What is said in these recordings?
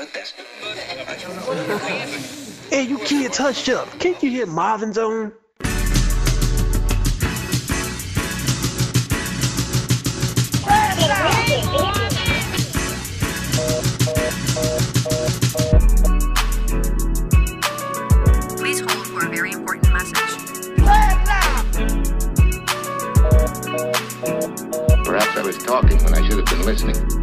antes. Hey, you kids, hush up. Can't you hear Marvin's on? Please hold for a very important message. Perhaps I was talking when I should have been listening.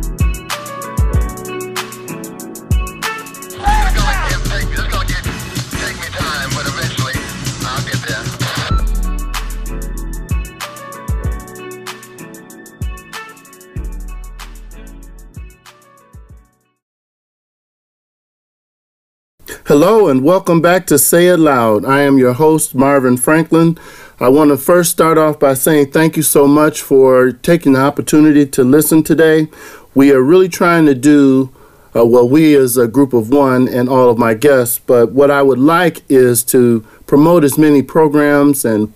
Hello and welcome back to Say It Loud. I am your host, Marvin Franklin. I want to first start off by saying thank you so much for taking the opportunity to listen today. We are really trying to do, uh, well, we as a group of one and all of my guests, but what I would like is to promote as many programs and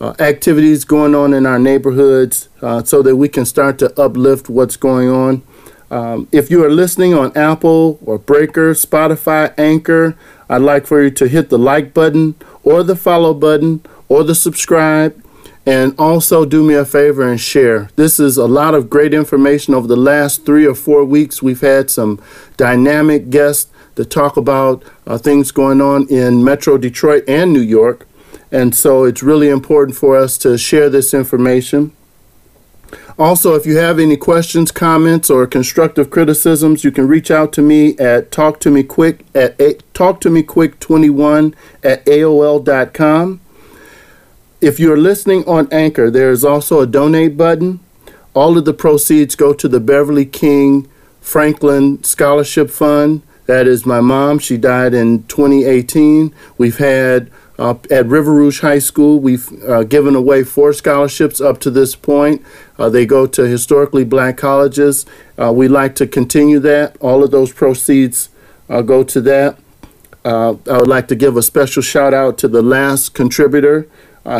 uh, activities going on in our neighborhoods uh, so that we can start to uplift what's going on. Um, if you are listening on Apple or Breaker, Spotify, Anchor, I'd like for you to hit the like button or the follow button or the subscribe. And also do me a favor and share. This is a lot of great information over the last three or four weeks. We've had some dynamic guests to talk about uh, things going on in Metro Detroit and New York. And so it's really important for us to share this information. Also, if you have any questions, comments, or constructive criticisms, you can reach out to me at talk to me quick at a, talk to me quick 21 at aol.com. If you're listening on Anchor, there is also a donate button. All of the proceeds go to the Beverly King Franklin Scholarship Fund. That is my mom. She died in 2018. We've had uh, at River Rouge High School, we've uh, given away four scholarships up to this point. Uh, they go to historically black colleges. Uh, we like to continue that. All of those proceeds uh, go to that. Uh, I would like to give a special shout out to the last contributor.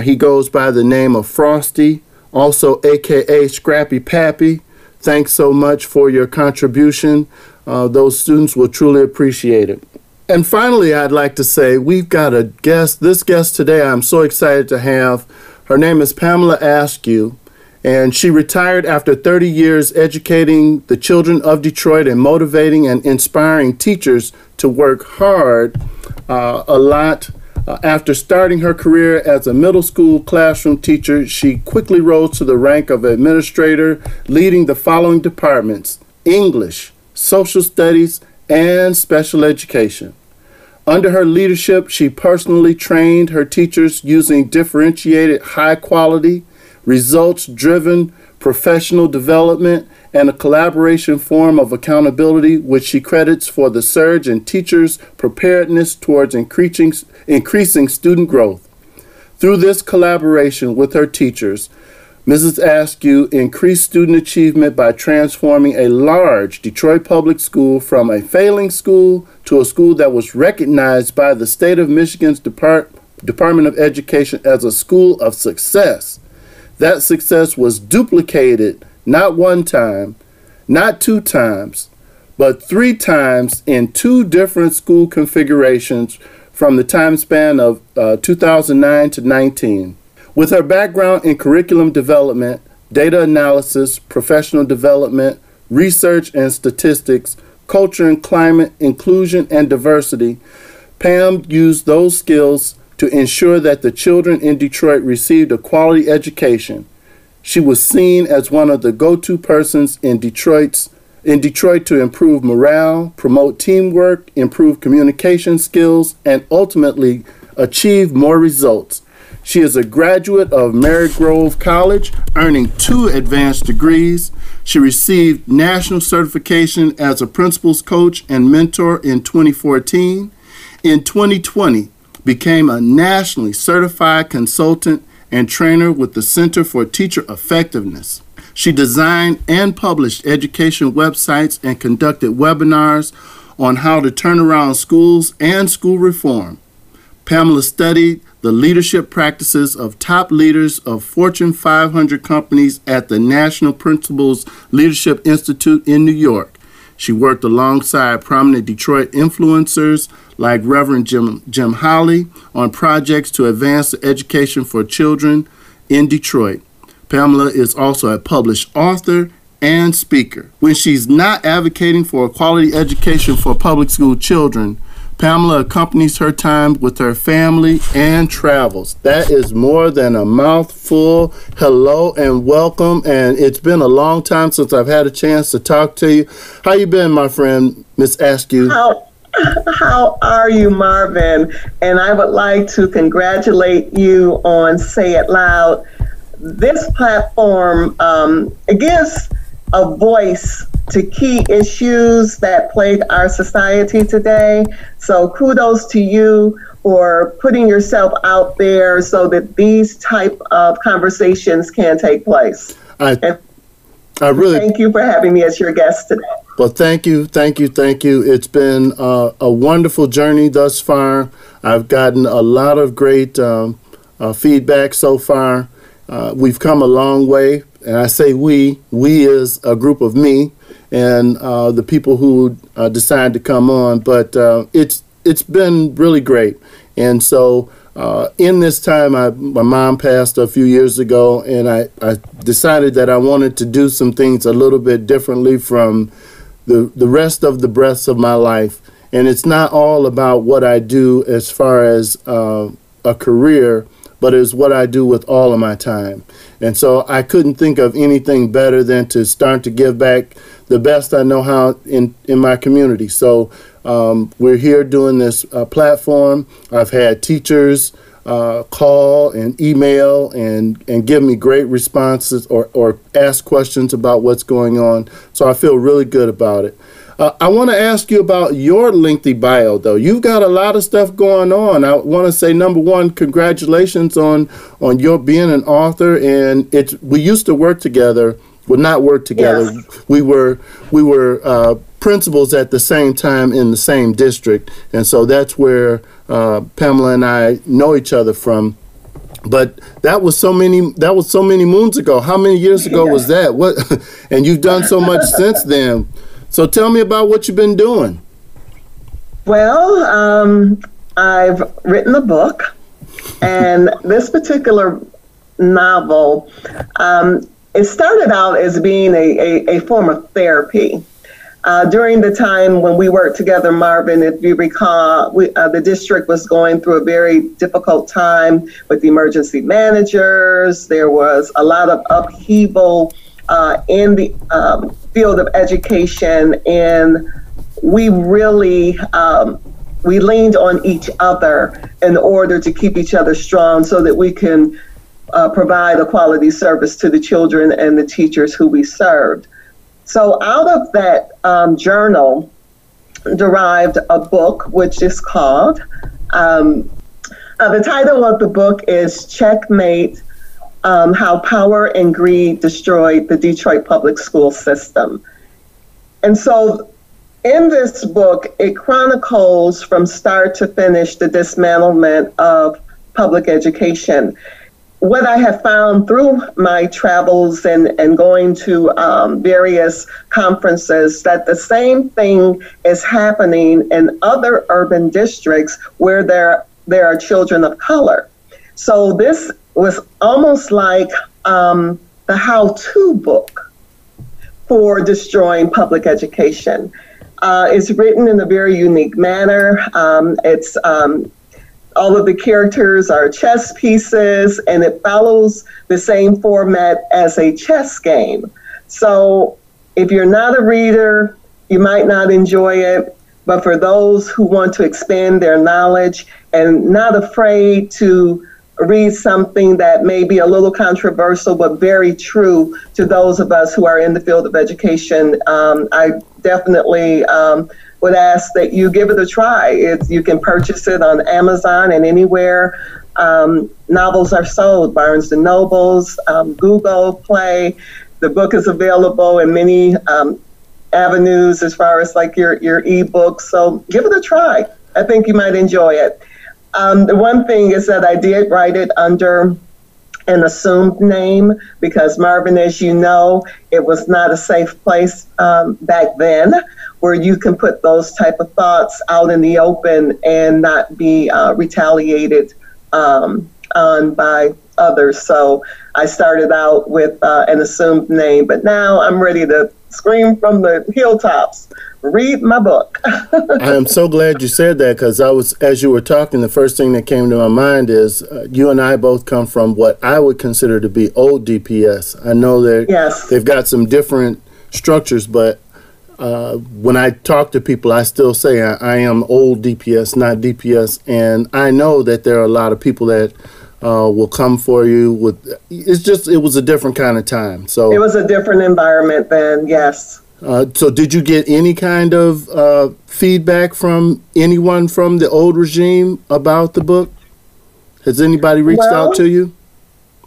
He goes by the name of Frosty, also AKA Scrappy Pappy. Thanks so much for your contribution. Those students will truly appreciate it. And finally, I'd like to say we've got a guest. This guest today, I'm so excited to have. Her name is Pamela Askew, and she retired after 30 years educating the children of Detroit and motivating and inspiring teachers to work hard uh, a lot. Uh, after starting her career as a middle school classroom teacher, she quickly rose to the rank of administrator, leading the following departments English, social studies, and special education. Under her leadership, she personally trained her teachers using differentiated, high quality, results driven professional development and a collaboration form of accountability, which she credits for the surge in teachers' preparedness towards increasing, increasing student growth. Through this collaboration with her teachers, Mrs. Askew increased student achievement by transforming a large Detroit public school from a failing school to a school that was recognized by the state of Michigan's Depart- Department of Education as a school of success. That success was duplicated not one time, not two times, but three times in two different school configurations from the time span of uh, 2009 to 19. With her background in curriculum development, data analysis, professional development, research and statistics, culture and climate, inclusion and diversity, Pam used those skills to ensure that the children in Detroit received a quality education. She was seen as one of the go-to persons in Detroit's in Detroit to improve morale, promote teamwork, improve communication skills, and ultimately achieve more results. She is a graduate of Marygrove College, earning two advanced degrees. She received national certification as a principal's coach and mentor in 2014. In 2020, became a nationally certified consultant and trainer with the Center for Teacher Effectiveness. She designed and published education websites and conducted webinars on how to turn around schools and school reform. Pamela studied the leadership practices of top leaders of Fortune 500 companies at the National Principals Leadership Institute in New York. She worked alongside prominent Detroit influencers like Reverend Jim, Jim Holley on projects to advance education for children in Detroit. Pamela is also a published author and speaker. When she's not advocating for a quality education for public school children, Pamela accompanies her time with her family and travels. That is more than a mouthful. Hello and welcome. And it's been a long time since I've had a chance to talk to you. How you been, my friend, Miss Askew? How, how are you, Marvin? And I would like to congratulate you on Say It Loud. This platform um, gives a voice to key issues that plague our society today. So kudos to you for putting yourself out there so that these type of conversations can take place. I, And I really thank you for having me as your guest today. Well, thank you, thank you, thank you. It's been uh, a wonderful journey thus far. I've gotten a lot of great um, uh, feedback so far. Uh, we've come a long way, and I say we. We is a group of me and uh, the people who uh, decide to come on. But uh, it's it's been really great, and so. Uh, in this time, I, my mom passed a few years ago, and I, I decided that I wanted to do some things a little bit differently from the the rest of the breaths of my life. And it's not all about what I do as far as uh, a career, but it's what I do with all of my time. And so I couldn't think of anything better than to start to give back the best I know how in in my community. So um, we're here doing this uh, platform. I've had teachers. Uh, call and email and, and give me great responses or, or ask questions about what's going on. So I feel really good about it. Uh, I want to ask you about your lengthy bio, though. You've got a lot of stuff going on. I want to say, number one, congratulations on on your being an author. And it's we used to work together, well, not work together. Yes. We were we were uh, principals at the same time in the same district, and so that's where uh, Pamela and I know each other from. But that was so many that was so many moons ago. How many years ago was that? What? and you've done so much since then. So tell me about what you've been doing. Well, um, I've written a book, and this particular novel, um, it started out as being a, a, a form of therapy. Uh, during the time when we worked together, Marvin, if you recall, we, uh, the district was going through a very difficult time with the emergency managers. There was a lot of upheaval uh, in the um, field of education, and we really um, we leaned on each other in order to keep each other strong, so that we can uh, provide a quality service to the children and the teachers who we served. So, out of that um, journal derived a book which is called, um, uh, the title of the book is Checkmate um, How Power and Greed Destroyed the Detroit Public School System. And so, in this book, it chronicles from start to finish the dismantlement of public education what I have found through my travels and, and going to um, various conferences that the same thing is happening in other urban districts where there there are children of color. So this was almost like um, the how-to book for destroying public education. Uh, it's written in a very unique manner. Um, it's um, all of the characters are chess pieces and it follows the same format as a chess game. So if you're not a reader, you might not enjoy it. But for those who want to expand their knowledge and not afraid to read something that may be a little controversial but very true to those of us who are in the field of education, um, I definitely um, would ask that you give it a try. You can purchase it on Amazon and anywhere um, novels are sold, Barnes and Nobles, um, Google Play. The book is available in many um, avenues as far as like your, your ebooks. So give it a try. I think you might enjoy it. Um, the one thing is that I did write it under an assumed name because Marvin, as you know, it was not a safe place um, back then where you can put those type of thoughts out in the open and not be uh, retaliated um, on by others. So I started out with uh, an assumed name, but now I'm ready to scream from the hilltops. Read my book. I am so glad you said that because I was, as you were talking, the first thing that came to my mind is uh, you and I both come from what I would consider to be old DPS. I know that Yes. they've got some different structures, but uh, when I talk to people, I still say I, I am old DPS, not DPS, and I know that there are a lot of people that uh, will come for you. With it's just it was a different kind of time. So it was a different environment then, yes. uh, so, did you get any kind of uh, feedback from anyone from the old regime about the book? Has anybody reached Well- out to you?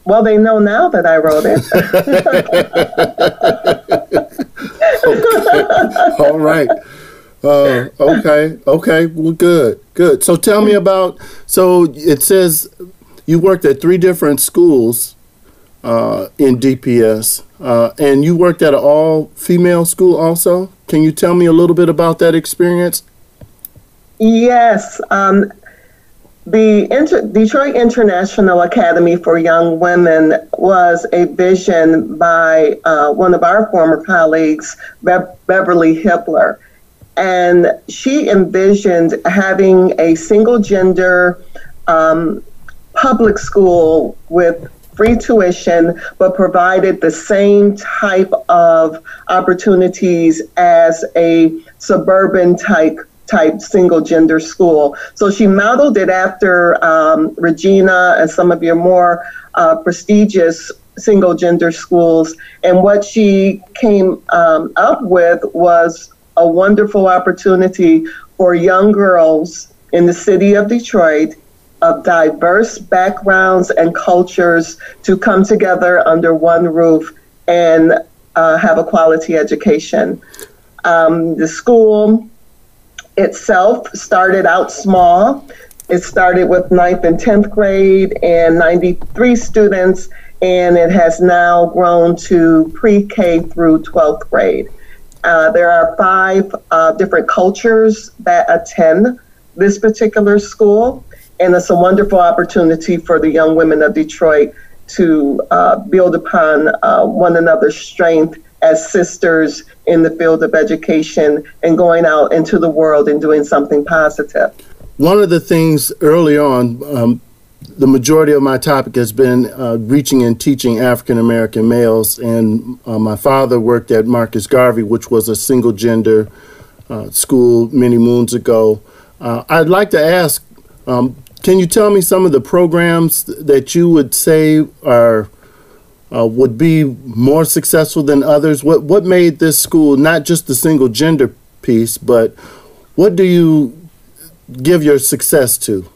Well, they know now that I wrote it. All right. Uh, okay. Okay. Well, good. Good. So, tell me about. So, it says you worked at three different schools uh, in DPS, uh, and you worked at an all female school also. Can you tell me a little bit about that experience? Yes. Um, the Inter- Detroit International Academy for Young Women was a vision by uh, one of our former colleagues, Bev- Beverly Hippler. And she envisioned having a single gender um, public school with free tuition, but provided the same type of opportunities as a suburban type type single gender school. So she modeled it after um, Regina and some of your more uh, prestigious single gender schools. And what she came um, up with was a wonderful opportunity for young girls in the city of Detroit of diverse backgrounds and cultures to come together under one roof and uh, have a quality education. Um, the school itself started out small. It started with ninth and 10th grade and 93 students, and it has now grown to pre K through 12th grade. Uh, there are five uh, different cultures that attend this particular school, and it's a wonderful opportunity for the young women of Detroit to uh, build upon uh, one another's strength as sisters in the field of education and going out into the world and doing something positive. One of the things early on, um, the majority of my topic has been uh, reaching and teaching African American males, and uh, my father worked at Marcus Garvey, which was a single gender uh, school many moons ago. Uh, I'd like to ask, um, can you tell me some of the programs that you would say are uh, would be more successful than others? What what made this school not just the single gender piece, but what do you give your success to?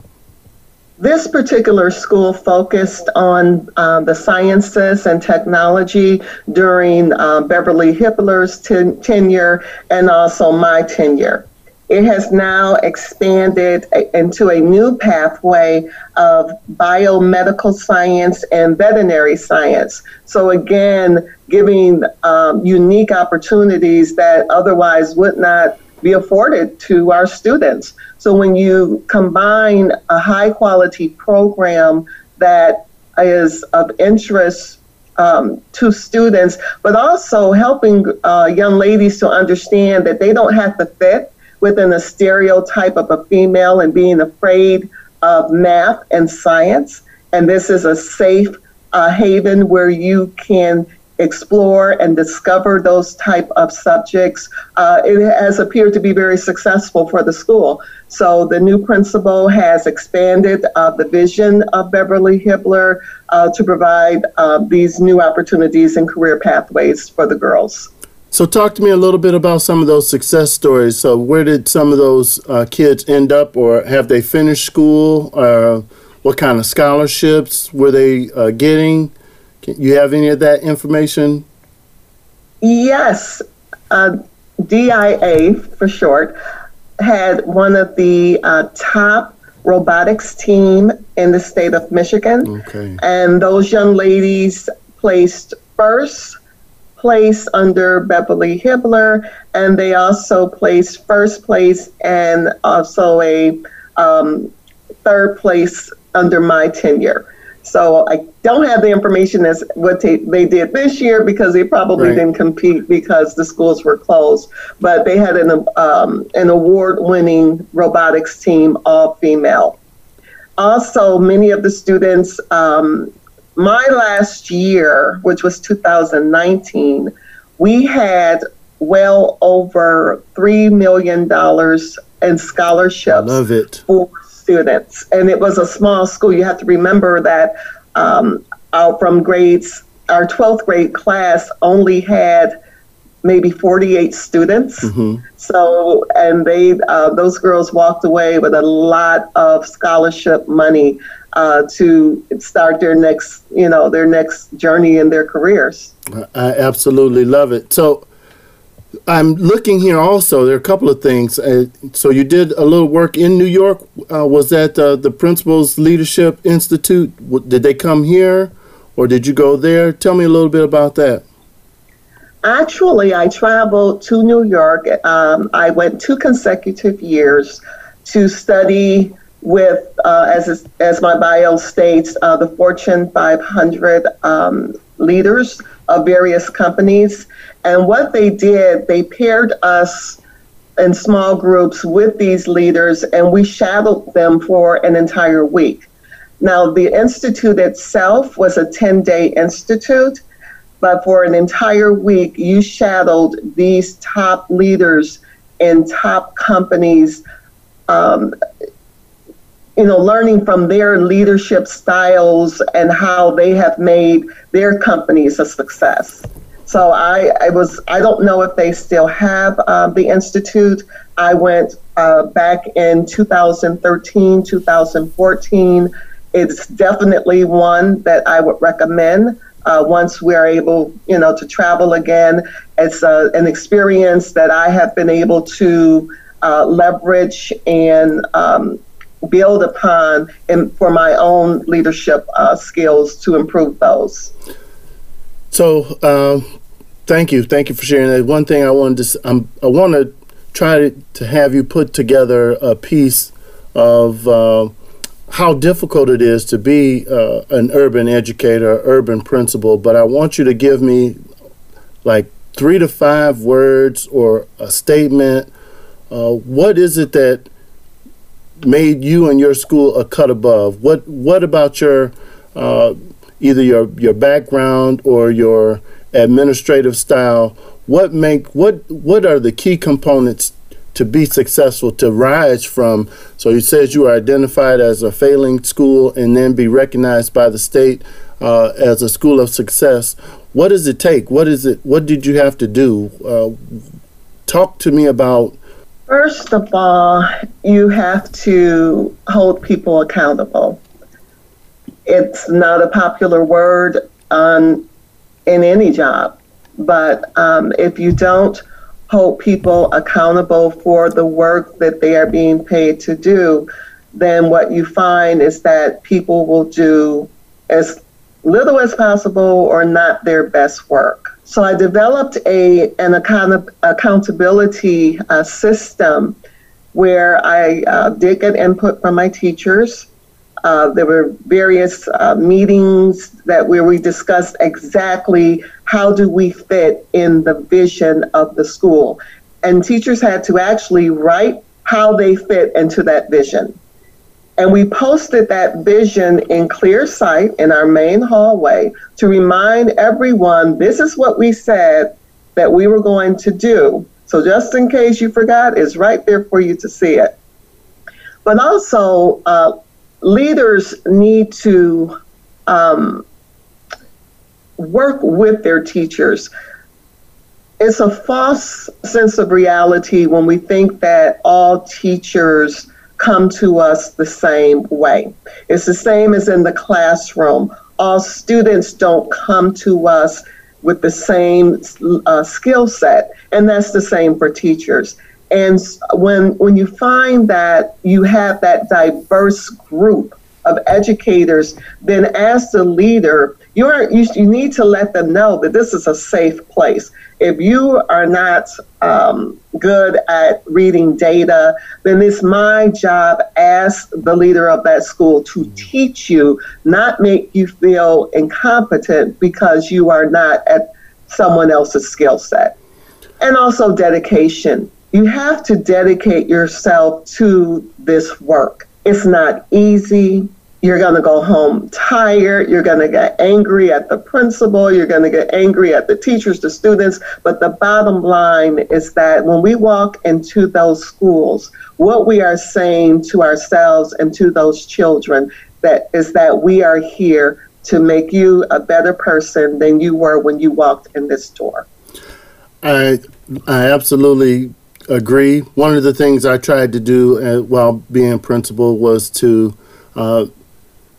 This particular school focused on um, the sciences and technology during um, Beverly Hipler's ten- tenure and also my tenure. It has now expanded into a new pathway of biomedical science and veterinary science. So, again, giving um, unique opportunities that otherwise would not be afforded to our students. So when you combine a high quality program that is of interest um, to students, but also helping uh, young ladies to understand that they don't have to fit within a stereotype of a female and being afraid of math and science. And this is a safe uh, haven where you can explore and discover those type of subjects. Uh, it has appeared to be very successful for the school. So the new principal has expanded uh, the vision of Beverly Hibler uh, to provide uh, these new opportunities and career pathways for the girls. So, talk to me a little bit about some of those success stories. So, where did some of those uh, kids end up, or have they finished school? Uh, what kind of scholarships were they uh, getting? Can you have any of that information? Yes, uh, DIA for short had one of the uh, top robotics team in the state of Michigan. Okay. And those young ladies placed first place under Beverly Hibbler, and they also placed first place and also a um, third place under my tenure. So I don't have the information as what they, they did this year because they probably Right. didn't compete because the schools were closed. But they had an um, an award-winning robotics team, all female. Also, many of the students, um, my last year, which was 2019, we had well over $3 million in scholarships Love it. for students. And it was a small school. You have to remember that um, out from grades, our 12th grade class only had maybe 48 students. So, and they, uh, those girls walked away with a lot of scholarship money uh, to start their next, you know, their next journey in their careers. I absolutely love it. So I'm looking here also. There are a couple of things. Uh, so you did a little work in New York. Uh, was that uh, the Principals Leadership Institute? W- Did they come here or did you go there? Tell me a little bit about that. Actually, I traveled to New York. Um, I went two consecutive years to study with, uh, as as my bio states, uh, the Fortune 500 um, leaders of various companies. And what they did, they paired us in small groups with these leaders, and we shadowed them for an entire week. Now, the institute itself was a 10 day institute but for an entire week, you shadowed these top leaders in top companies, um, you know, learning from their leadership styles and how they have made their companies a success. So I, I was, I don't know if they still have uh, the institute. I went uh, back in 2013, 2014. It's definitely one that I would recommend uh, once we're able, you know, to travel again. It's uh, an experience that I have been able to uh, leverage and um, build upon in, for my own leadership uh, skills to improve those. So, um, thank you, thank you for sharing that. One thing I wanted to, um, I want to try to, to have you put together a piece of uh, how difficult it is to be uh, an urban educator, urban principal. But I want you to give me like three to five words or a statement. Uh, what is it that made you and your school a cut above? What What about your uh, either your your background or your administrative style? What make what What are the key components to be successful to rise from? So he says you are identified as a failing school and then be recognized by the state uh, as a school of success. What does it take? What is it? What did you have to do? Uh, talk to me about. First of all, you have to hold people accountable. It's not a popular word on in any job, but um, if you don't hold people accountable for the work that they are being paid to do, then what you find is that people will do as little as possible or not their best work. So I developed a an account- accountability uh, system where I uh, did get input from my teachers. Uh, there were various uh, meetings that where we discussed exactly how do we fit in the vision of the school, and teachers had to actually write how they fit into that vision. And we posted that vision in clear sight in our main hallway to remind everyone this is what we said that we were going to do. So just in case you forgot, it's right there for you to see it. But also, uh, leaders need to um, work with their teachers. It's a false sense of reality when we think that all teachers come to us the same way. It's the same as in the classroom. All students don't come to us with the same uh, skill set, and that's the same for teachers. And when when you find that you have that diverse group of educators, then as the leader, you are you, you need to let them know that this is a safe place. If you are not um, good at reading data, then it's my job as the leader of that school to teach you, not make you feel incompetent because you are not at someone else's skill set. And also dedication. You have to dedicate yourself to this work. It's not easy. You're going to go home tired. You're going to get angry at the principal. You're going to get angry at the teachers, the students. But the bottom line is that when we walk into those schools, what we are saying to ourselves and to those children that is that we are here to make you a better person than you were when you walked in this door. I I absolutely agree. One of the things I tried to do uh, while being principal was to uh,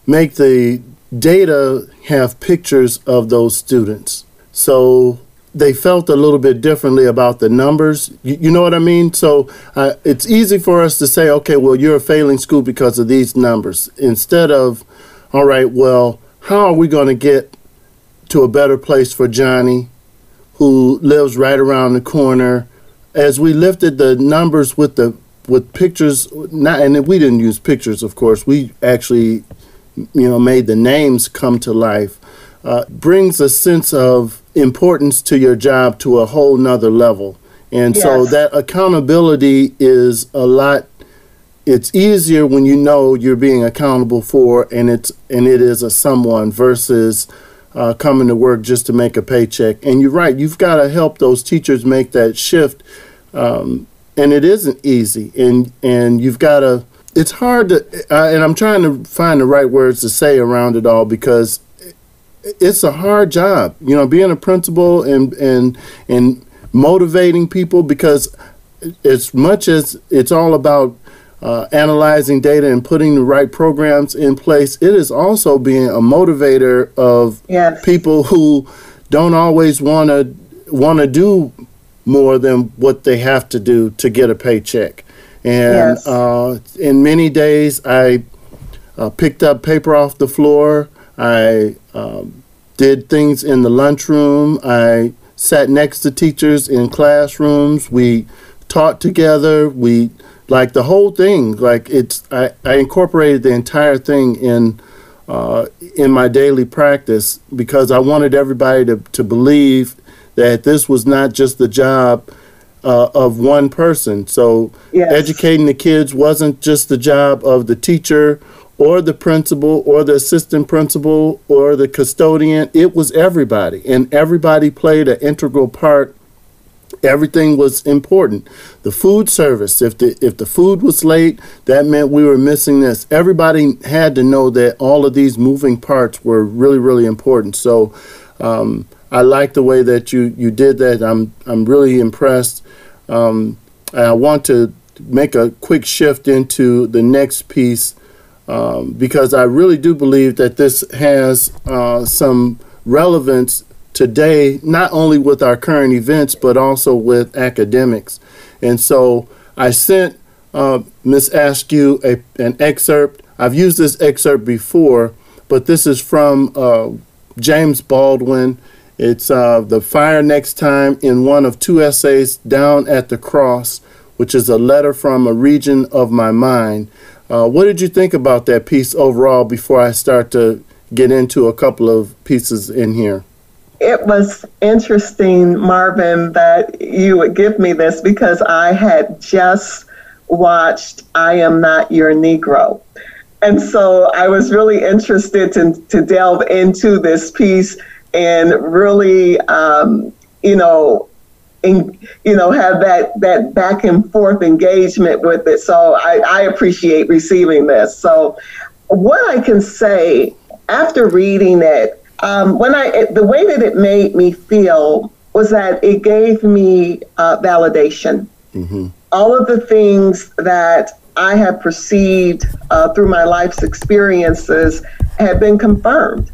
make the data have pictures of those students. So they felt a little bit differently about the numbers. You, you know what I mean? So uh, it's easy for us to say, okay, well, you're a failing school because of these numbers, instead of, all right, well, how are we going to get to a better place for Johnny, who lives right around the corner? As we lifted the numbers with the with pictures, not and we didn't use pictures, of course. We actually, you know, made the names come to life. Uh, brings a sense of importance to your job to a whole nother level. And so that accountability is a lot it's easier when you know you're being accountable for and it's and it is a someone versus uh, coming to work just to make a paycheck. And you're right, you've got to help those teachers make that shift. Um, and it isn't easy. And and you've got to. It's hard to. Uh, and I'm trying to find the right words to say around it all because it's a hard job. You know, being a principal and and and motivating people because as much as it's all about uh, analyzing data and putting the right programs in place, it is also being a motivator of Yes. people who don't always want to want to do more than what they have to do to get a paycheck. And Yes. uh, in many days, I uh, picked up paper off the floor. I um, did things in the lunchroom. I sat next to teachers in classrooms. We taught together. We like the whole thing. Like it's I, I incorporated the entire thing in uh, in my daily practice because I wanted everybody to, to believe that this was not just the job uh, of one person. So Yes. educating the kids wasn't just the job of the teacher or the principal or the assistant principal or the custodian. It was everybody, and everybody played an integral part everything was important. The food service, if the if the food was late, that meant we were missing this. Everybody had to know that all of these moving parts were really really important. So um, I like the way that you you did that. I'm I'm really impressed. Um, I want to make a quick shift into the next piece um, because I really do believe that this has uh, some relevance today, not only with our current events, but also with academics. And so I sent uh, Ms. Askew a, an excerpt. I've used this excerpt before, but this is from uh, James Baldwin. It's uh, The Fire Next Time in one of two essays, Down at the Cross, which is a letter from a region of my mind. Uh, what did you think about that piece overall before I start to get into a couple of pieces in here? It was interesting, Marvin, that you would give me this because I had just watched I Am Not Your Negro. And so I was really interested to, to delve into this piece and really, um, you know, in, you know, have that, that back and forth engagement with it. So I, I appreciate receiving this. So what I can say after reading it, um, when I it, the way that it made me feel was that it gave me uh, validation. All of the things that I have perceived uh, through my life's experiences have been confirmed.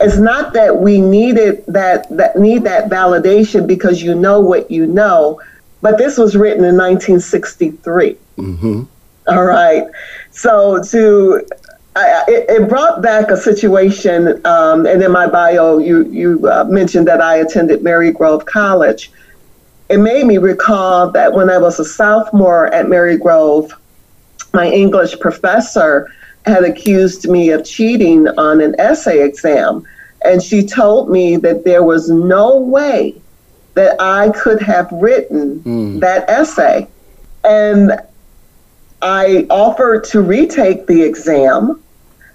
It's not that we needed that that need that validation because you know what you know. but this was written in 1963. Mm-hmm. All right. So to I, it, it brought back a situation, um, and in my bio, you you uh, mentioned that I attended Marygrove College. It made me recall that when I was a sophomore at Marygrove, my English professor had accused me of cheating on an essay exam, and she told me that there was no way that I could have written Mm. that essay, and I offered to retake the exam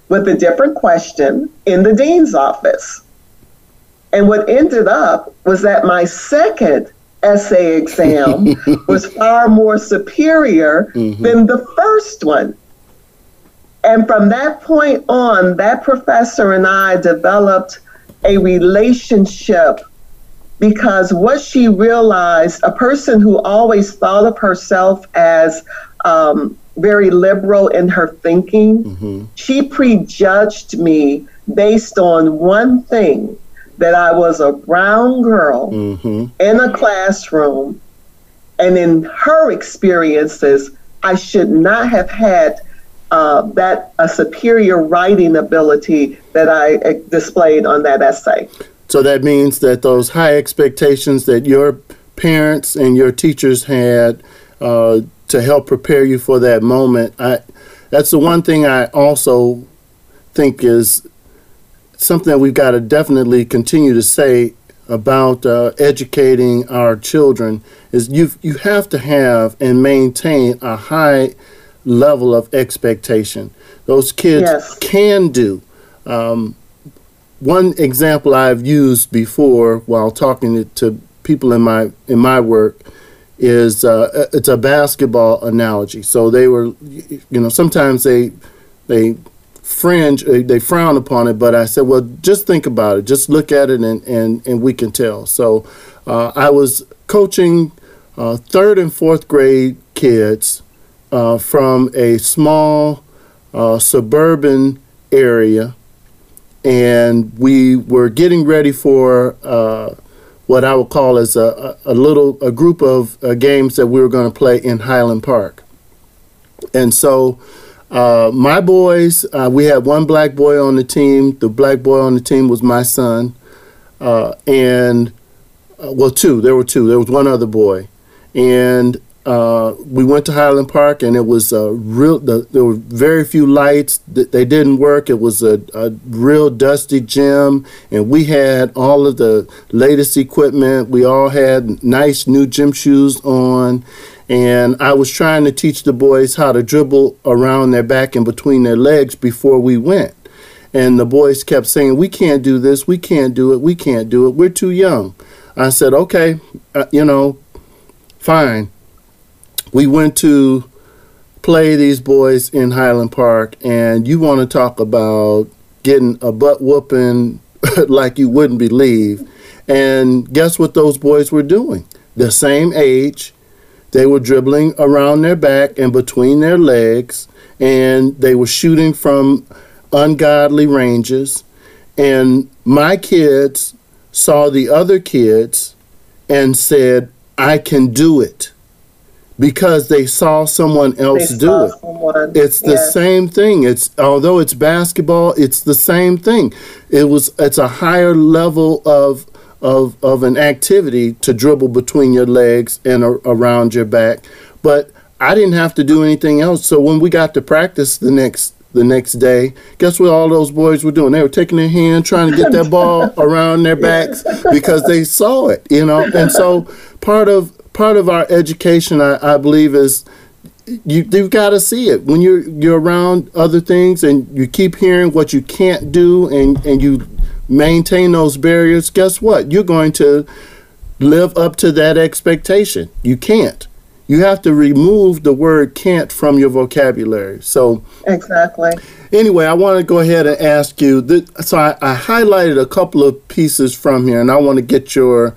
with a different question in the dean's office. And what ended up was that my second essay exam was far more superior than the first one. And from that point on, that professor and I developed a relationship because what she realized, a person who always thought of herself as um, very liberal in her thinking, she prejudged me based on one thing that I was a brown girl Mm-hmm. in a classroom, and in her experiences, I should not have had uh, that a superior writing ability that I uh, displayed on that essay. So that means that those high expectations that your parents and your teachers had uh, to help prepare you for that moment, I, that's the one thing I also think is something that we've got to definitely continue to say about uh, educating our children is you you have to have and maintain a high level of expectation. Those kids Yes. can do. Um, one example I've used before while talking to- people in my in my work is uh, it's a basketball analogy. So they were, you know, sometimes they they fringe, they frown upon it, but I said, well, just think about it, just look at it, and and, and we can tell. So uh, I was coaching uh, third and fourth grade kids uh, from a small uh, suburban area and we were getting ready for uh, what I would call as a, a, little a group of uh, games that we were going to play in Highland Park. And so uh, my boys, uh, we had one black boy on the team. The black boy on the team was my son, and well, two. There were two. There was one other boy, and uh, we went to Highland Park, and it was a real. The, there were very few lights. Th- They didn't work. It was a, a real dusty gym, and we had all of the latest equipment. We all had nice new gym shoes on, and I was trying to teach the boys how to dribble around their back and between their legs before we went. And the boys kept saying, "We can't do this. We can't do it. We can't do it. We're too young." I said, "Okay, uh, you know, fine." We went to play these boys in Highland Park, and you want to talk about getting a butt whooping like you wouldn't believe. And guess what those boys were doing? The same age. They were dribbling around their back and between their legs, and they were shooting from ungodly ranges. And my kids saw the other kids and said, I can do it because they saw someone They else do saw it. someone- It's the yes. same thing. It's although it's basketball, it's the same thing. It was it's a higher level of of of an activity to dribble between your legs and a, around your back. But I didn't have to do anything else. So when we got to practice the next the next day, guess what all those boys were doing? They were taking their hand trying to get that ball around their backs because they saw it, you know. And so part of part of our education, I, I believe, is you you've got to see it when you're you're around other things and you keep hearing what you can't do and and you maintain those barriers. Guess what? You're going to live up to that expectation. You can't. You have to remove the word can't from your vocabulary. So Exactly. anyway, I want to go ahead and ask you. That, so I, I highlighted a couple of pieces from here, and I want to get your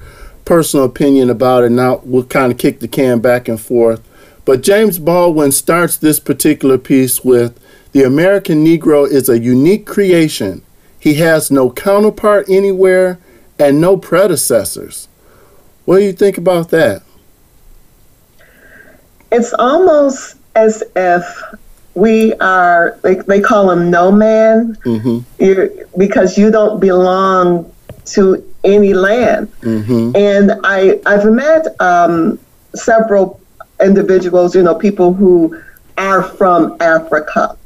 personal opinion about it. Now we'll kind of kick the can back and forth. But James Baldwin starts this particular piece with the American Negro is a unique creation. He has no counterpart anywhere and no predecessors. What do you think about that? it's almost as if we are, they, they call them no man, mm-hmm. you're, because you don't belong to any land. And I, I've met um, several individuals, you know, people who are from Africa.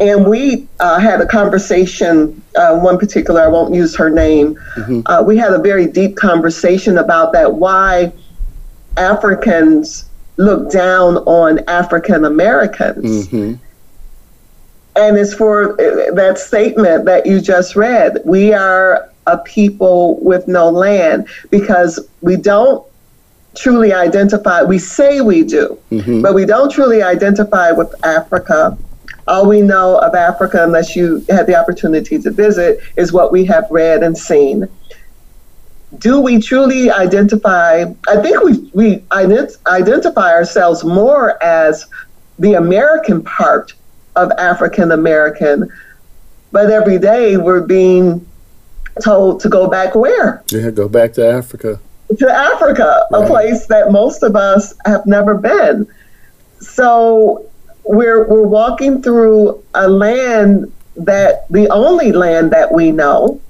And we uh, had a conversation, uh, one particular, I won't use her name. Uh, we had a very deep conversation about that, why Africans look down on African Americans. And it's for uh, that statement that you just read. We are a people with no land because we don't truly identify, we say we do, mm-hmm. but we don't truly identify with Africa. All we know of Africa, unless you had the opportunity to visit, is what we have read and seen. Do we truly identify? I think we, we ident- identify ourselves more as the American part of African American, but every day we're being told to go back where? Yeah, go back to Africa. to Africa, a place that most of us have never been. So we're we're walking through a land that the only land that we know,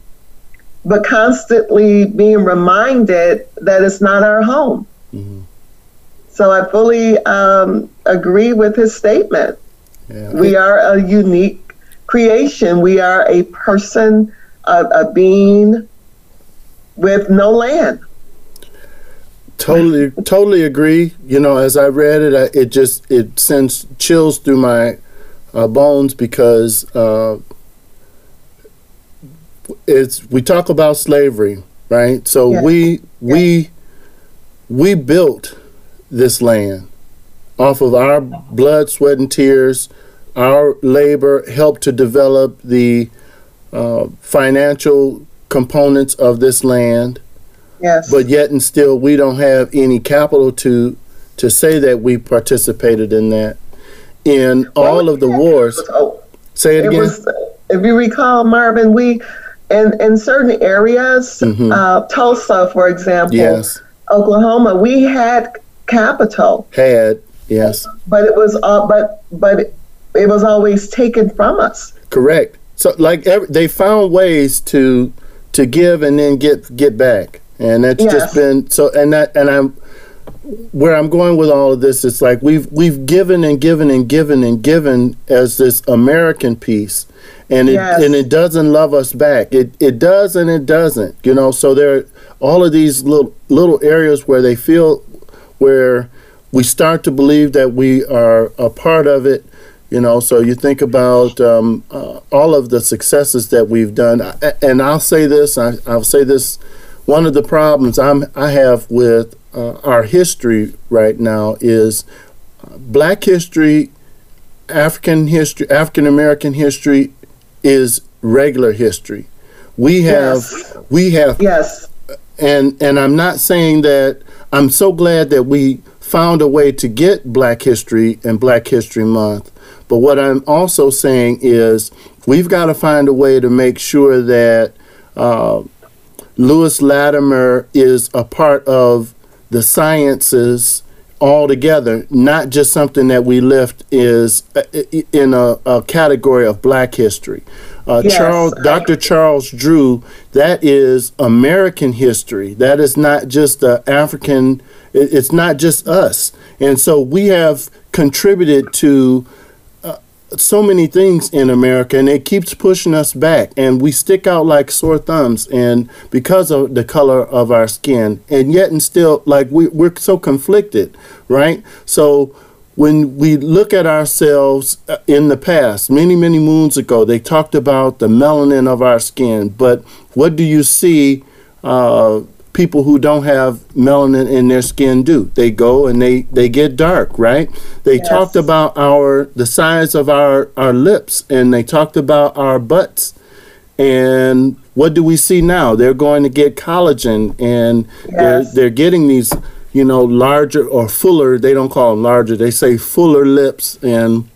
but constantly being reminded that it's not our home. So I fully um, agree with his statement. Yeah. We are a unique creation. We are a person, a, a being with no land. totally totally agree you know as i read it I, it just it sends chills through my uh, bones because uh, it's we talk about slavery right so Yeah. we we we built this land off of our blood sweat and tears our labor helped to develop the uh, financial components of this land. Yes. but yet and still we don't have any capital to to say that we participated in that. In all of the wars Oh, say it it again. was, if you recall, Marvin, we in in certain areas, uh, Tulsa, for example, Mm-hmm. yes. Oklahoma, we had capital, had yes. But it was uh, but but it was always taken from us. correct so like every, they found ways to to give and then get get back and that's Yes. just been so and that and i'm where i'm going with all of this it's like we've we've given and given and given and given as this american piece and it Yes. and it doesn't love us back it it does and it doesn't you know so there are all of these little little areas where they feel where we start to believe that we are a part of it you know so you think about um, uh, all of the successes that we've done I- and i'll say this I, i'll say this one of the problems I'm, i have with uh, our history right now is uh, black history african history african american history is regular history we have Yes. we have Yes, and and I'm not saying that I'm so glad that we found a way to get Black History and Black History Month. But what I'm also saying is we've got to find a way to make sure that uh, Lewis Latimer is a part of the sciences altogether, not just something that we lift is uh, in a, a category of Black history. Uh, Yes. Charles, Dr. Charles Drew, that is American history. That is not just the African. It's not just us, and so we have contributed to so many things in America, and it keeps pushing us back, and we stick out like sore thumbs, and because of the color of our skin, and yet and still, like we, we're so conflicted, right? So when we look at ourselves uh, in the past, many many moons ago, they talked about the melanin of our skin, but what do you see? Uh, people who don't have melanin in their skin do. They go and they they get dark, right? They Yes. talked about our the size of our our lips and they talked about our butts. And what do we see now? They're going to get collagen and they're they're getting these, you know, larger or fuller, they don't call them larger. They say fuller lips and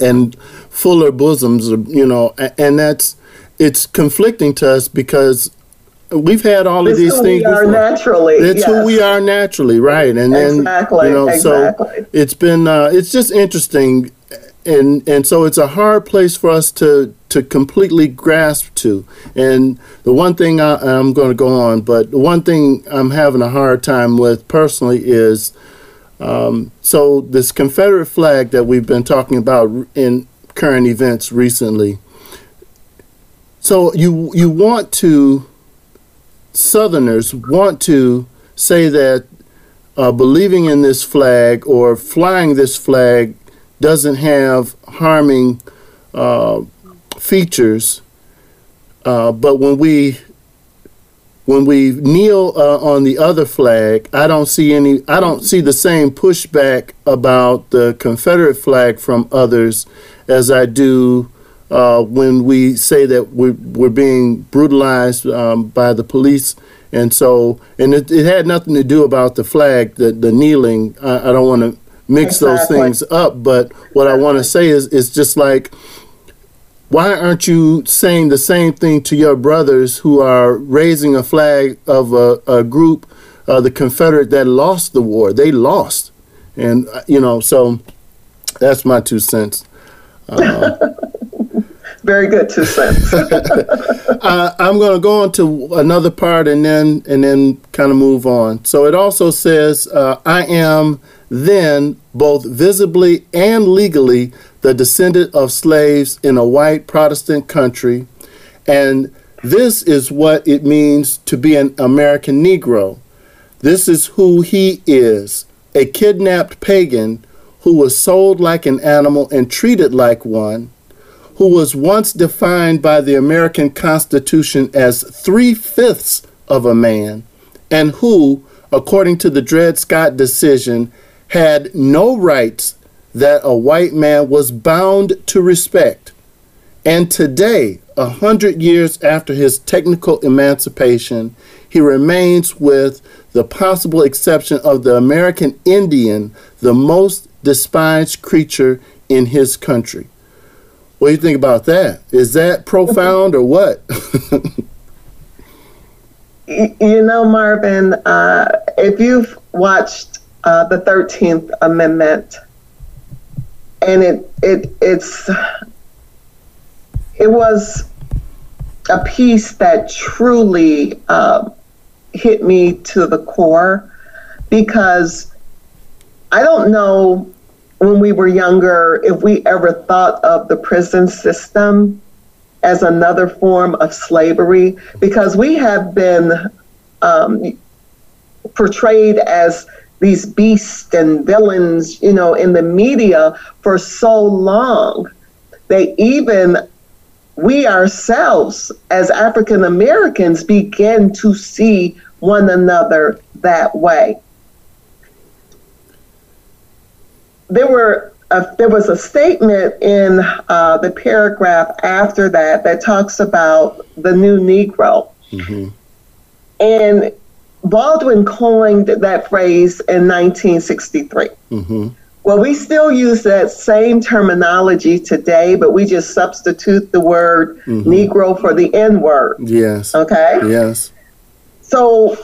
and fuller bosoms, you know, and that's it's conflicting to us because we've had all of It's these who things we are before. naturally. It's who we are naturally, right? And then Exactly, you know, exactly. so it's been uh, it's just interesting, and and so it's a hard place for us to to completely grasp to. And the one thing I, I'm going to go on, but the one thing I'm having a hard time with personally is. Um, so this Confederate flag that we've been talking about in current events recently. So you you want to Southerners want to say that uh, believing in this flag or flying this flag doesn't have harming uh, features, uh, but when we when we kneel uh, on the other flag, I don't see any. I don't see the same pushback about the Confederate flag from others as I do uh, when we say that we're, we're being brutalized um, by the police. And so, and it, it had nothing to do about the flag, the, the kneeling. I, I don't want to mix those things up, but what I want to say is, it's just like, why aren't you saying the same thing to your brothers who are raising a flag of a, a group, uh, the Confederate that lost the war? They lost. And, uh, you know, so that's my two cents. Very good, two cents. Uh, I'm going to go on to another part and then and then kind of move on. So it also says, uh, "I am then both visibly and legally the descendant of slaves in a white Protestant country, and this is what it means to be an American Negro. This is who he is: a kidnapped pagan who was sold like an animal and treated like one." Who was once defined by the American Constitution as three fifths of a man, and who, according to the Dred Scott decision, had no rights that a white man was bound to respect. And today, a hundred years after his technical emancipation, he remains, with the possible exception of the American Indian, the most despised creature in his country. What do you think about that? Is that profound or what? You know, Marvin, uh, if you've watched uh, the Thirteenth Amendment, and it it it's it was a piece that truly uh, hit me to the core because I don't know when we were younger if we ever thought of the prison system as another form of slavery because we have been um, portrayed as these beasts and villains, you know, in the media for so long. They even, we ourselves as African Americans begin to see one another that way. There were a, there was a statement in uh, the paragraph after that that talks about the new Negro. And Baldwin coined that phrase in 1963. hmm Well, we still use that same terminology today, but we just substitute the word Negro for the N word. Yes. Okay? Yes. So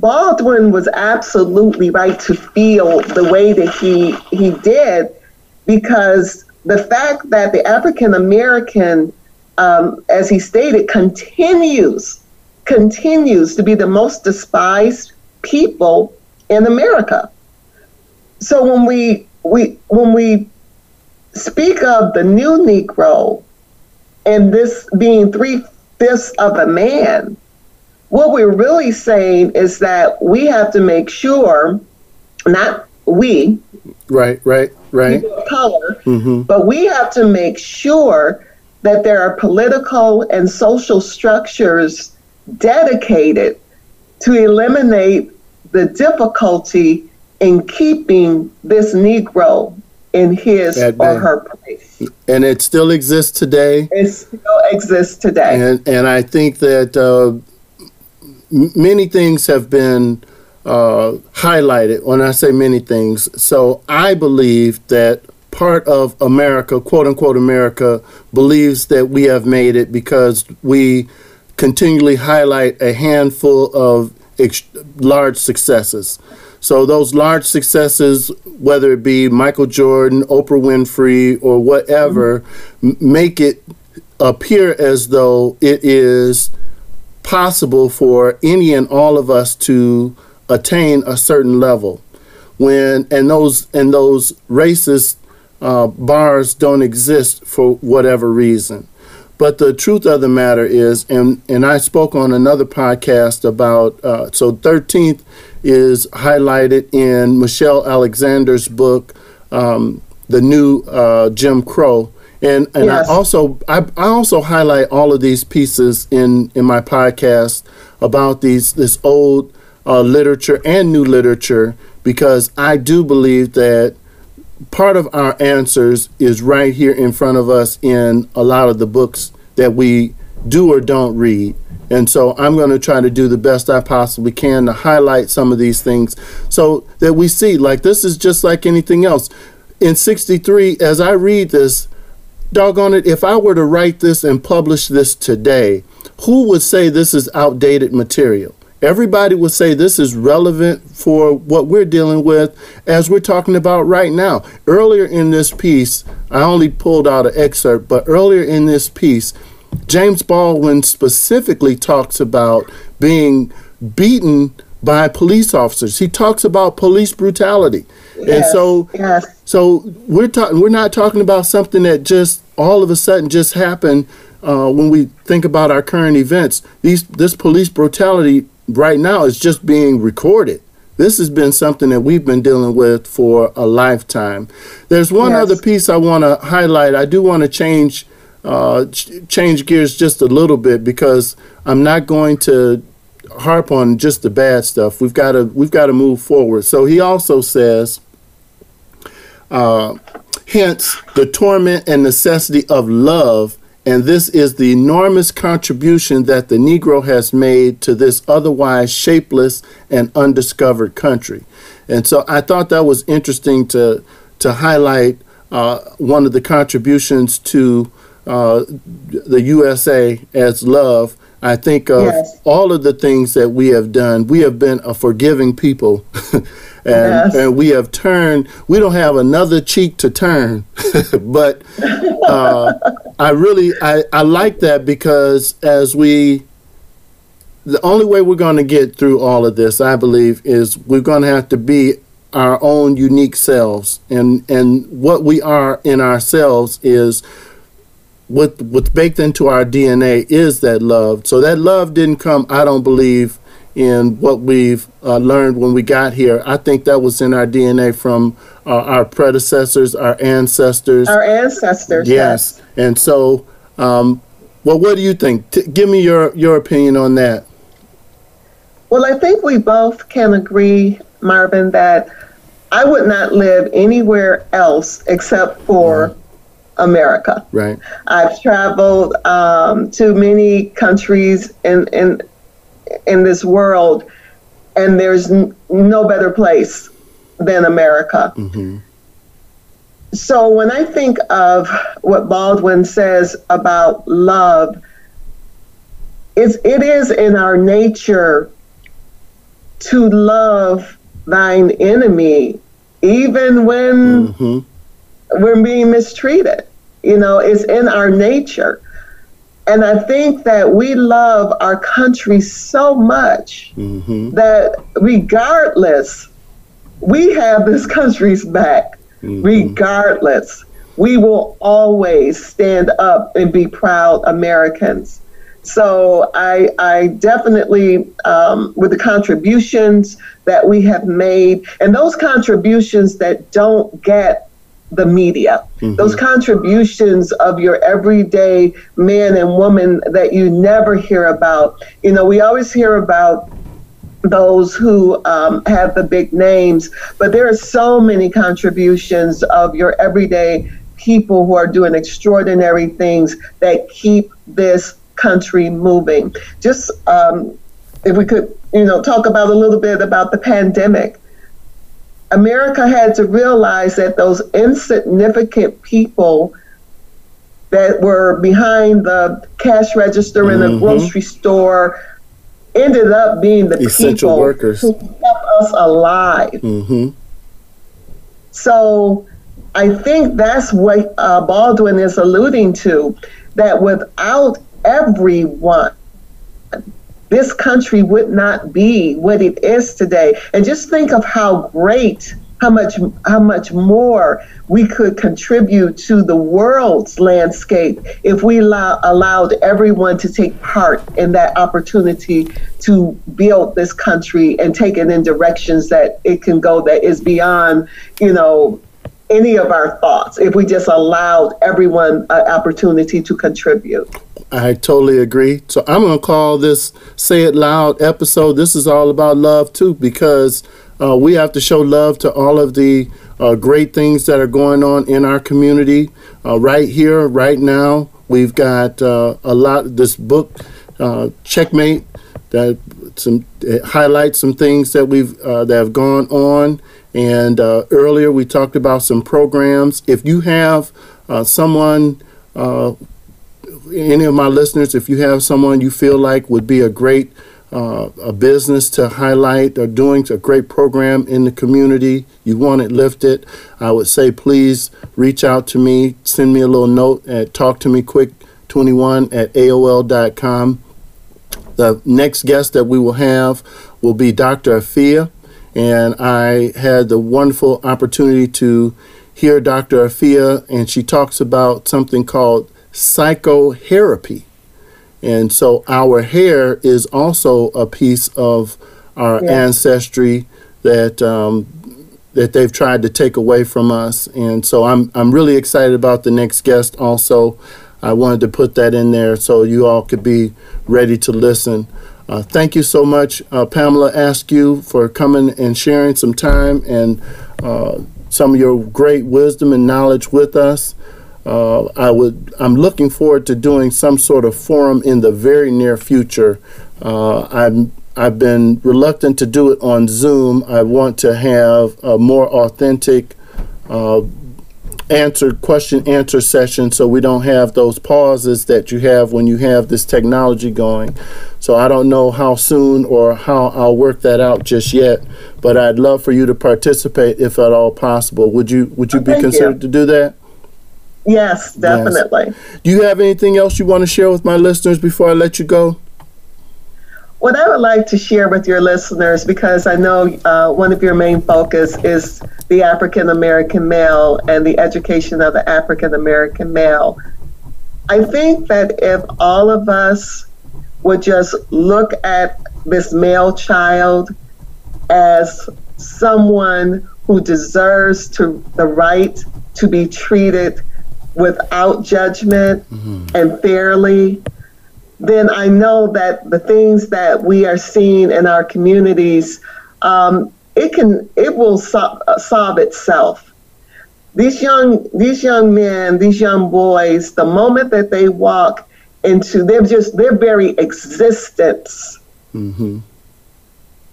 Baldwin was absolutely right to feel the way that he he did because the fact that the African American, um, as he stated, continues continues to be the most despised people in America. So when we we when we speak of the new Negro and this being three fifths of a man, what we're really saying is that we have to make sure, not we, Right. Right. Right. color, hmm but we have to make sure that there are political and social structures dedicated to eliminate the difficulty in keeping this Negro in his At or her place. And it still exists today. It still exists today. And and I think that uh, many things have been uh, highlighted. When I say many things, so I believe that part of America, quote unquote America, believes that we have made it because we continually highlight a handful of ex- large successes. So those large successes, whether it be Michael Jordan, Oprah Winfrey, or whatever, m- make it appear as though it is possible for any and all of us to attain a certain level. When and those and those racist uh, bars don't exist for whatever reason. But the truth of the matter is, and, and I spoke on another podcast about, uh, so 13th is highlighted in Michelle Alexander's book, um, The New uh, Jim Crow. And, and Yes. I also I, I also highlight all of these pieces in, in my podcast about these this old uh, literature and new literature because I do believe that part of our answers is right here in front of us in a lot of the books that we do or don't read. And so I'm going to try to do the best I possibly can to highlight some of these things so that we see like this is just like anything else. In 63, as I read this, doggone it, if I were to write this and publish this today, who would say this is outdated material? Everybody would say this is relevant for what we're dealing with as we're talking about right now. Earlier in this piece, I only pulled out an excerpt, but earlier in this piece, James Baldwin specifically talks about being beaten by police officers. He talks about police brutality. and so yes. so we're talking. We're not talking about something that just all of a sudden just happened. Uh, when we think about our current events, these this police brutality right now is just being recorded. This has been something that we've been dealing with for a lifetime. There's one Yes. other piece I want to highlight. I do want to change uh, ch- change gears just a little bit because I'm not going to harp on just the bad stuff. We've got to we've got to move forward. So he also says. Uh, hence the torment and necessity of love and this is the enormous contribution that the negro has made to this otherwise shapeless and undiscovered country and so i thought that was interesting to to highlight uh, one of the contributions to uh, the usa as love i think of Yes. all of the things that we have done we have been a forgiving people and, Yes. and we have turned we don't have another cheek to turn but uh, i really I, I like that because as we the only way we're going to get through all of this i believe is we're going to have to be our own unique selves and and what we are in ourselves is what what's baked into our dna is that love so that love didn't come i don't believe in what we've uh, learned when we got here. I think that was in our DNA from uh, our predecessors, our ancestors. Our ancestors. yes. And so, um, well, what do you think? T- give me your, your opinion on that. Well, I think we both can agree, Marvin, that I would not live anywhere else except for America. Right. I've traveled um, to many countries in, in in this world, and there's n- no better place than America. So when I think of what Baldwin says about love, it's, it is in our nature to love thine enemy, even when hmm we're being mistreated. You know, it's in our nature. And I think that we love our country so much hmm that regardless, we have this country's back. Regardless, we will always stand up and be proud Americans. So I, I definitely, um, with the contributions that we have made, and those contributions that don't get the media, those contributions of your everyday man and woman that you never hear about. You know, we always hear about those who um, have the big names, but there are so many contributions of your everyday people who are doing extraordinary things that keep this country moving. Just um, if we could, you know, talk about a little bit about the pandemic. America had to realize that those insignificant people that were behind the cash register in the grocery store ended up being the Essential people workers. who kept us alive. hmm So I think that's what uh, Baldwin is alluding to that without everyone, this country would not be what it is today. And just think of how great, how much, how much more we could contribute to the world's landscape if we allow, allowed everyone to take part in that opportunity to build this country and take it in directions that it can go that is beyond, you know, any of our thoughts if we just allowed everyone an opportunity to contribute. I totally agree. So I'm going to call this Say It Loud episode. This is all about love too, because uh, we have to show love to all of the uh, great things that are going on in our community uh, right here, right now. We've got uh, a lot. This book, uh, Checkmate, that some highlights some things that we've uh, that have gone on. And earlier we talked about some programs. If you have someone any of my listeners, if you have someone you feel like would be a great uh, a business to highlight or doing a great program in the community, you want it lifted, I would say please reach out to me, send me a little note at talktomequick21 at AOL.com. The next guest that we will have will be Dr. Afia, and I had the wonderful opportunity to hear Dr. Afia, and she talks about something called PsychoHairapy. And so our hair is also a piece of our Yeah. ancestry that um, that they've tried to take away from us. And so I'm I'm really excited about the next guest also. I wanted to put that in there so you all could be ready to listen. Uh, thank you so much, uh, Pamela Askew, for coming and sharing some time and uh, some of your great wisdom and knowledge with us. Uh, I would. I'm looking forward to doing some sort of forum in the very near future. Uh, I'm. I've been reluctant to do it on Zoom. I want to have a more authentic uh, answer question answer session, so we don't have those pauses that you have when you have this technology going. So I don't know how soon or how I'll work that out just yet, but I'd love for you to participate if at all possible. Would you Would you be Thank you. considered to do that? Yes, definitely. Do you have anything else you want to share with my listeners before I let you go? What I would like to share with your listeners, because I know uh, one of your main focus is the African American male and the education of the African American male. I think that if all of us would just look at this male child as someone who deserves to the right to be treated without judgment and fairly, then I know that the things that we are seeing in our communities, um, it can it will so- uh, solve itself. These young these young men, these young boys, the moment that they walk into their just their very existence Mm-hmm.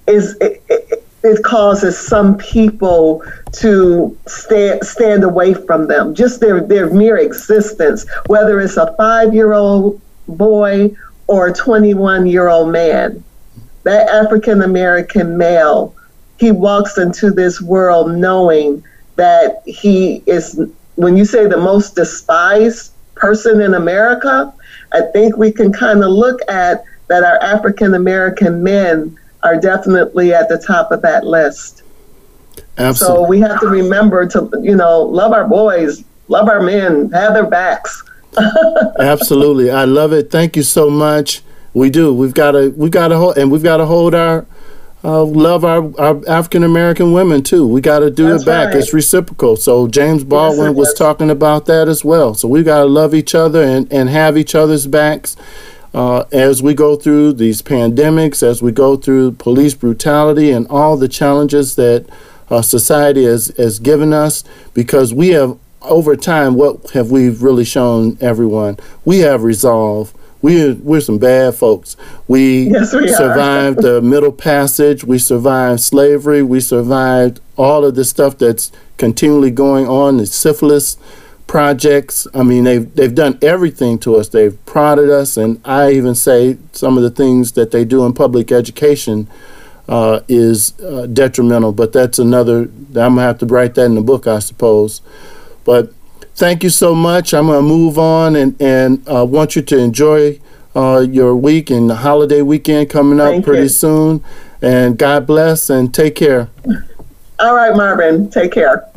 is it, it, it causes some people to stand stand away from them. Just their their mere existence whether it's a 5-year-old boy or a 21-year-old man. That African American male he walks into this world knowing that he is when you say the most despised person in America I think we can kind of look at that our African American men are definitely at the top of that list. So we have to remember to, you know, love our boys, love our men, have their backs. Absolutely. I love it. Thank you so much. We do. We've got to. we've got to hold, and we've got to hold our. Uh, love our, our African American women too. We got to do That's it back. right. It's reciprocal. So James Baldwin it was talking about that as well. So we got to love each other and, and have each other's backs uh, as we go through these pandemics, as we go through police brutality and all the challenges that uh, society has, has given us. Because we have over time, what have we really shown everyone? We have resolve. We're, we're some bad folks. We, Yes, we survived the Middle Passage. We survived slavery. We survived all of the stuff that's continually going on. The syphilis projects. I mean, they've they've done everything to us. They've prodded us, and I even say some of the things that they do in public education uh, is uh, detrimental. But that's another. I'm gonna have to write that in the book, I suppose. But thank you so much. I'm gonna move on and and uh, want you to enjoy uh, your week and the holiday weekend coming up Thank pretty you. soon. And God bless and take care. All right, Marvin. Take care.